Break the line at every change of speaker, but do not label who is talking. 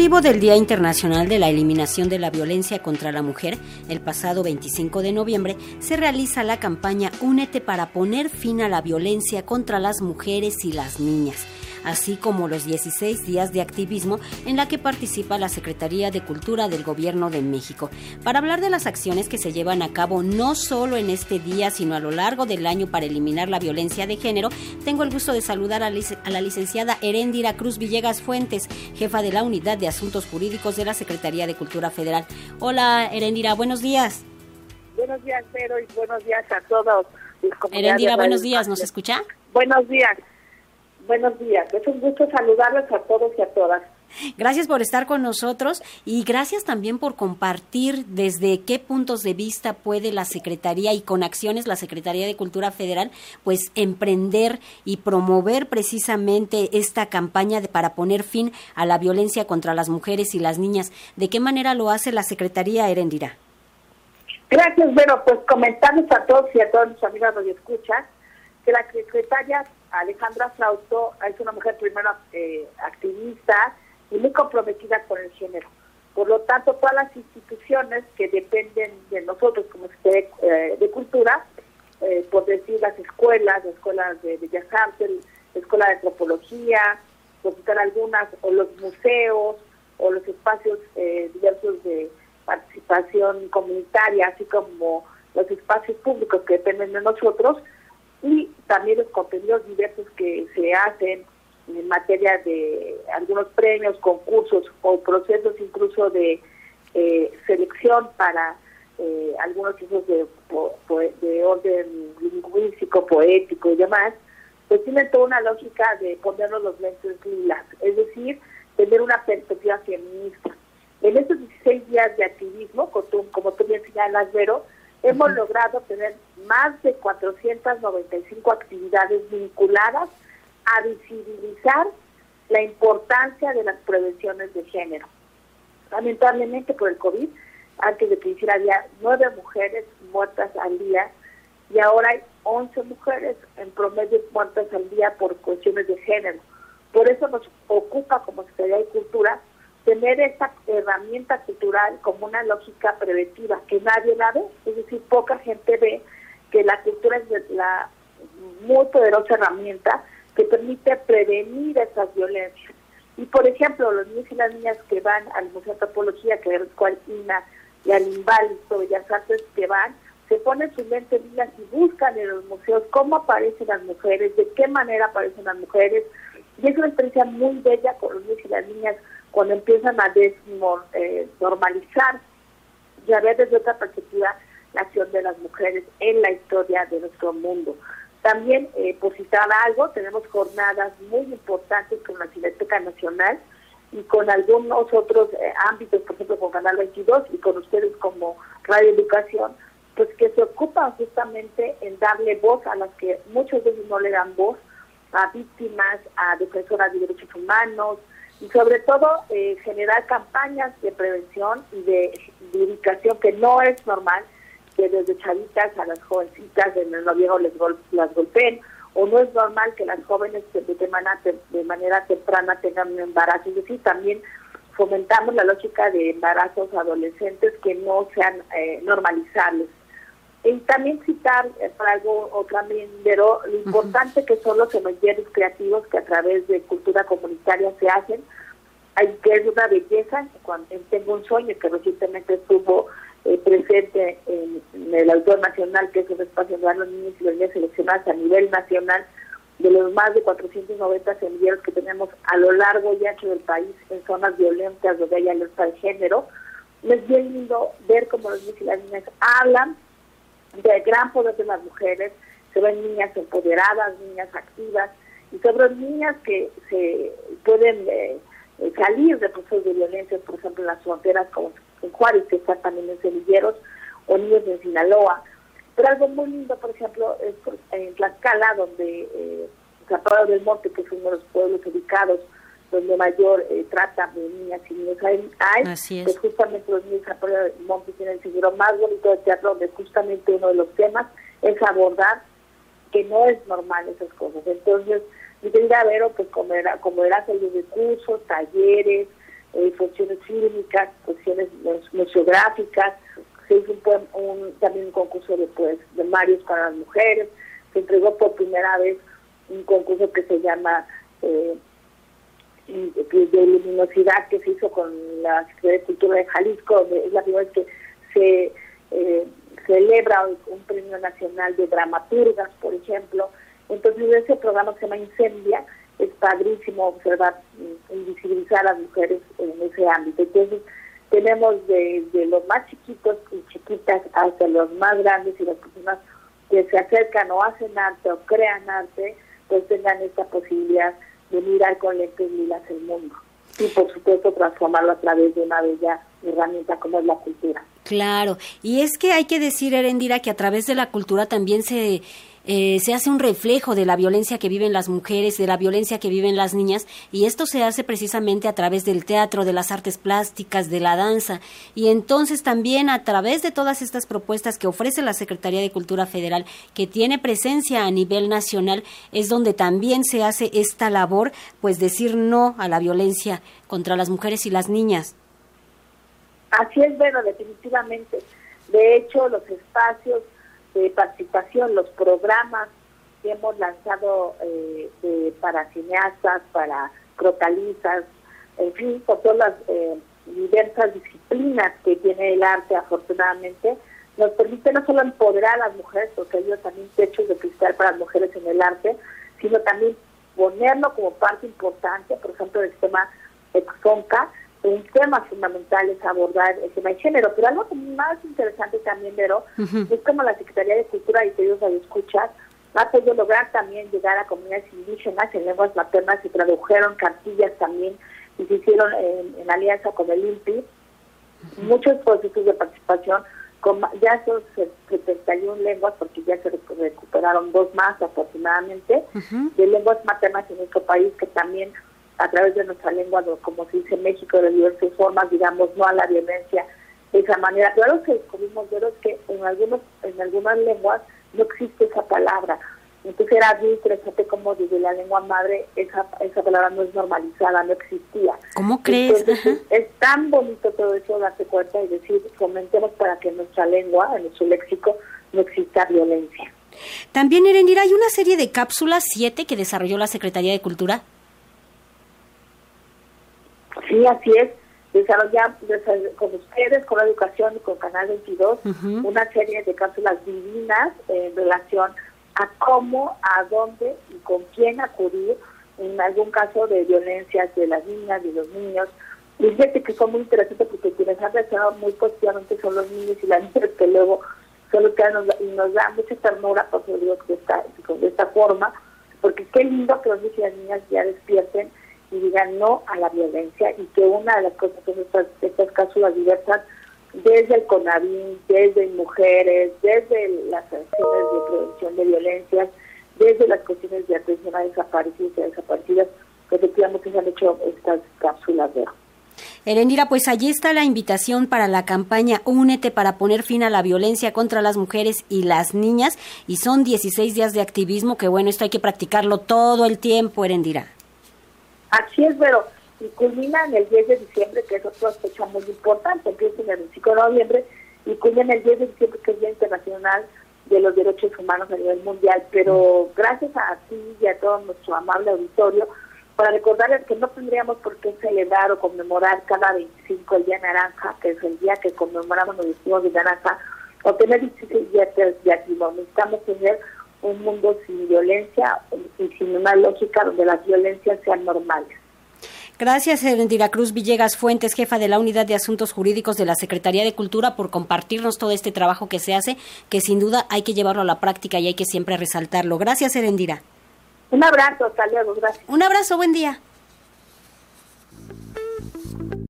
Motivo del Día Internacional de la Eliminación de la Violencia contra la Mujer, el pasado 25 de noviembre se realiza la campaña Únete para poner fin a la violencia contra las mujeres y las niñas así como los 16 días de activismo en la que participa la Secretaría de Cultura del Gobierno de México, para hablar de las acciones que se llevan a cabo no solo en este día, sino a lo largo del año para eliminar la violencia de género, tengo el gusto de saludar a la licenciada Heréndira Cruz Villegas Fuentes, jefa de la Unidad de Asuntos Jurídicos de la Secretaría de Cultura Federal. Hola, Heréndira, buenos días.
Buenos días, Pedro, y buenos días a todos.
Heréndira, buenos días, ¿nos escucha?
Buenos días. Buenos días, es un gusto saludarles a todos y a todas.
Gracias por estar con nosotros y gracias también por compartir desde qué puntos de vista puede la Secretaría y con acciones la Secretaría de Cultura Federal pues emprender y promover precisamente esta campaña de, para poner fin a la violencia contra las mujeres y las niñas. ¿De qué manera lo hace la Secretaría Erendira?
Gracias, bueno, pues comentarles a todos y a todos mis amigos que escuchan que la Secretaría Alejandra Flauto es una mujer primero eh, activista y muy comprometida con el género. Por lo tanto, todas las instituciones que dependen de nosotros como de, eh, de cultura, eh, por decir las escuelas, las escuelas de Bellas Artes, la escuela de antropología, por citar algunas, o los museos, o los espacios diversos de participación comunitaria, así como los espacios públicos que dependen de nosotros, y también los contenidos diversos que se hacen en materia de algunos premios, concursos o procesos incluso de eh, selección para eh, algunos hijos de, de orden lingüístico, poético y demás, pues tienen toda una lógica de ponernos los lentes lilas, es decir, tener una perspectiva feminista. En estos 16 días de activismo, como tú, como tú bien señalas, Vero, hemos logrado tener más de 495 actividades vinculadas a visibilizar la importancia de las prevenciones de género. Lamentablemente por el COVID, antes de que hiciera había nueve mujeres muertas al día y ahora hay 11 mujeres en promedio muertas al día por cuestiones de género. Por eso nos ocupa como Secretaría de Cultura tener esta herramienta cultural como una lógica preventiva que nadie la ve, es decir, poca gente ve que la cultura es la muy poderosa herramienta que permite prevenir esas violencias. Y por ejemplo, los niños y las niñas que van al Museo de Antropología, que es cual INA y al Inválido Bellas Artes que van, se ponen sus lentes y buscan en los museos cómo aparecen las mujeres, de qué manera aparecen las mujeres. Y es una experiencia muy bella con los niños y las niñas cuando empiezan a desnormalizar eh, y a ver desde otra perspectiva la acción de las mujeres en la historia de nuestro mundo. También, eh, por citar algo, tenemos jornadas muy importantes con la Cineteca Nacional y con algunos otros eh, ámbitos, por ejemplo con Canal 22 y con ustedes como Radio Educación, pues que se ocupan justamente en darle voz a las que muchos veces no le dan voz, a víctimas, a defensoras de derechos humanos, y sobre todo eh, generar campañas de prevención y de, dedicación que no es normal que desde chavitas a las jovencitas en el noviembre les las golpeen o no es normal que las jóvenes de, manera, de manera temprana tengan un embarazo. Es decir, también fomentamos la lógica de embarazos adolescentes que no sean eh, normalizables. Y también citar eh, para algo otra pero lo importante que son los semilleros creativos que a través de cultura comunitaria se hacen, hay que es una belleza, cuando tengo un sueño que recientemente estuvo eh, presente en, el Autor Nacional, que es un espacio donde los niños y las niñas seleccionadas a nivel nacional, de los más de 490 semilleros que tenemos a lo largo y ancho del país en zonas violentas donde hay alerta de género, es bien lindo ver cómo los niños y las niñas hablan del gran poder de las mujeres, se ven niñas empoderadas, niñas activas, y sobre niñas que se pueden eh, salir de procesos de violencia, por ejemplo, en las fronteras como en Juárez, que están también en Semilleros, o niños en Sinaloa. Pero algo muy lindo, por ejemplo, es en Tlaxcala, donde eh, Zapado del Monte, que es uno de los pueblos ubicados donde mayor eh, trata de niñas y niños hay, hay pues justamente los niños de Monte tienen el seguro más bonito de teatro, donde justamente uno de los temas es abordar que no es normal esas cosas. Entonces, mi querida Vero, pues como era, como era hacer de cursos, talleres, eh, funciones fílmicas, funciones museográficas, se hizo un, también un concurso de, pues, de Marios para las mujeres, se entregó por primera vez un concurso que se llama eh, de luminosidad que se hizo con la Secretaría de Cultura de Jalisco, es la primera vez que se eh, celebra un premio nacional de dramaturgas, por ejemplo. Entonces ese programa se llama Incendia, es padrísimo observar y visibilizar a las mujeres en ese ámbito. Entonces tenemos desde los más chiquitos y chiquitas hasta los más grandes y las personas que se acercan o hacen arte o crean arte, pues tengan esta posibilidad de mirar con lentes lilas el mundo. Y por supuesto transformarlo a través de una bella herramienta como es la cultura.
Claro, y es que hay que decir, Erendira, que a través de la cultura también se eh, se hace un reflejo de la violencia que viven las mujeres, de la violencia que viven las niñas, y esto se hace precisamente a través del teatro, de las artes plásticas, de la danza, y entonces también a través de todas estas propuestas que ofrece la Secretaría de Cultura Federal, que tiene presencia a nivel nacional, es donde también se hace esta labor, pues decir no a la violencia contra las mujeres y las niñas.
Así es, bueno, definitivamente. De hecho, los espacios de participación, los programas que hemos lanzado eh, para cineastas, para crotalistas, en fin, por todas las eh, diversas disciplinas que tiene el arte, afortunadamente, nos permite no solo empoderar a las mujeres, porque hay también techos de cristal para las mujeres en el arte, sino también ponerlo como parte importante, por ejemplo, del tema Exonca, un tema fundamental es abordar el tema de género, pero algo más interesante también, Vero, es como la Secretaría de Cultura y Pedidos de Escuchar ha podido lograr también llegar a comunidades indígenas en lenguas maternas y tradujeron cartillas también y se hicieron en, alianza con el INPI. Muchos procesos de participación, con, ya son 71 lenguas, porque ya se recuperaron dos más afortunadamente, de lenguas maternas en nuestro país que también a través de nuestra lengua, como se dice en México, de diversas formas, digamos, no a la violencia de esa manera. Pero lo que descubrimos es que en, algunos, en algunas lenguas no existe esa palabra. Entonces era bien interesante como desde la lengua madre esa, esa palabra no es normalizada, no existía.
¿Cómo crees?
es tan bonito todo eso, darse cuenta y decir, comentemos para que en nuestra lengua, en nuestro léxico, no exista violencia.
También, Erendira, hay una serie de cápsulas, siete, que desarrolló la Secretaría de Cultura
Sí, así es. Desarrollamos con ustedes, con la educación y con Canal 22, una serie de cápsulas divinas en relación a cómo, a dónde y con quién acudir en algún caso de violencias de las niñas y los niños. Y fíjate que son muy interesantes porque quienes han reaccionado muy positivamente son los niños y las niñas que luego solo que nos, y nos da mucha ternura, por digo de esta, de esta forma, porque qué lindo que los niños y las niñas ya despierten y digan no a la violencia y que una de las cosas son estas, estas cápsulas diversas desde el CONAVIN, desde mujeres, desde las acciones de prevención de violencias, desde las cuestiones de atención a desaparecidos y a desaparecidas, efectivamente se han hecho estas cápsulas de
Erendira, pues allí está la invitación para la campaña Únete para poner fin a la violencia contra las mujeres y las niñas. Y son 16 días de activismo que, bueno, esto hay que practicarlo todo el tiempo, Erendira.
Así es, pero y culmina en el 10 de diciembre, que es otra fecha muy importante, empieza en el 25 de noviembre y culmina el 10 de diciembre, que es Día Internacional de los Derechos Humanos a nivel mundial. Pero gracias a ti y a todo nuestro amable auditorio, para recordarles que no tendríamos por qué celebrar o conmemorar cada 25 el Día Naranja, que es el día que conmemoramos los distintos de naranja, o tener 16 días de activo. Necesitamos tener un mundo sin violencia y sin una lógica donde las violencias sean normales.
Gracias, Erendira Cruz Villegas Fuentes, jefa de la Unidad de Asuntos Jurídicos de la Secretaría de Cultura, por compartirnos todo este trabajo que se hace, que sin duda hay que llevarlo a la práctica y hay que siempre resaltarlo. Gracias, Erendira.
Un abrazo, hasta luego, gracias.
Un abrazo, buen día.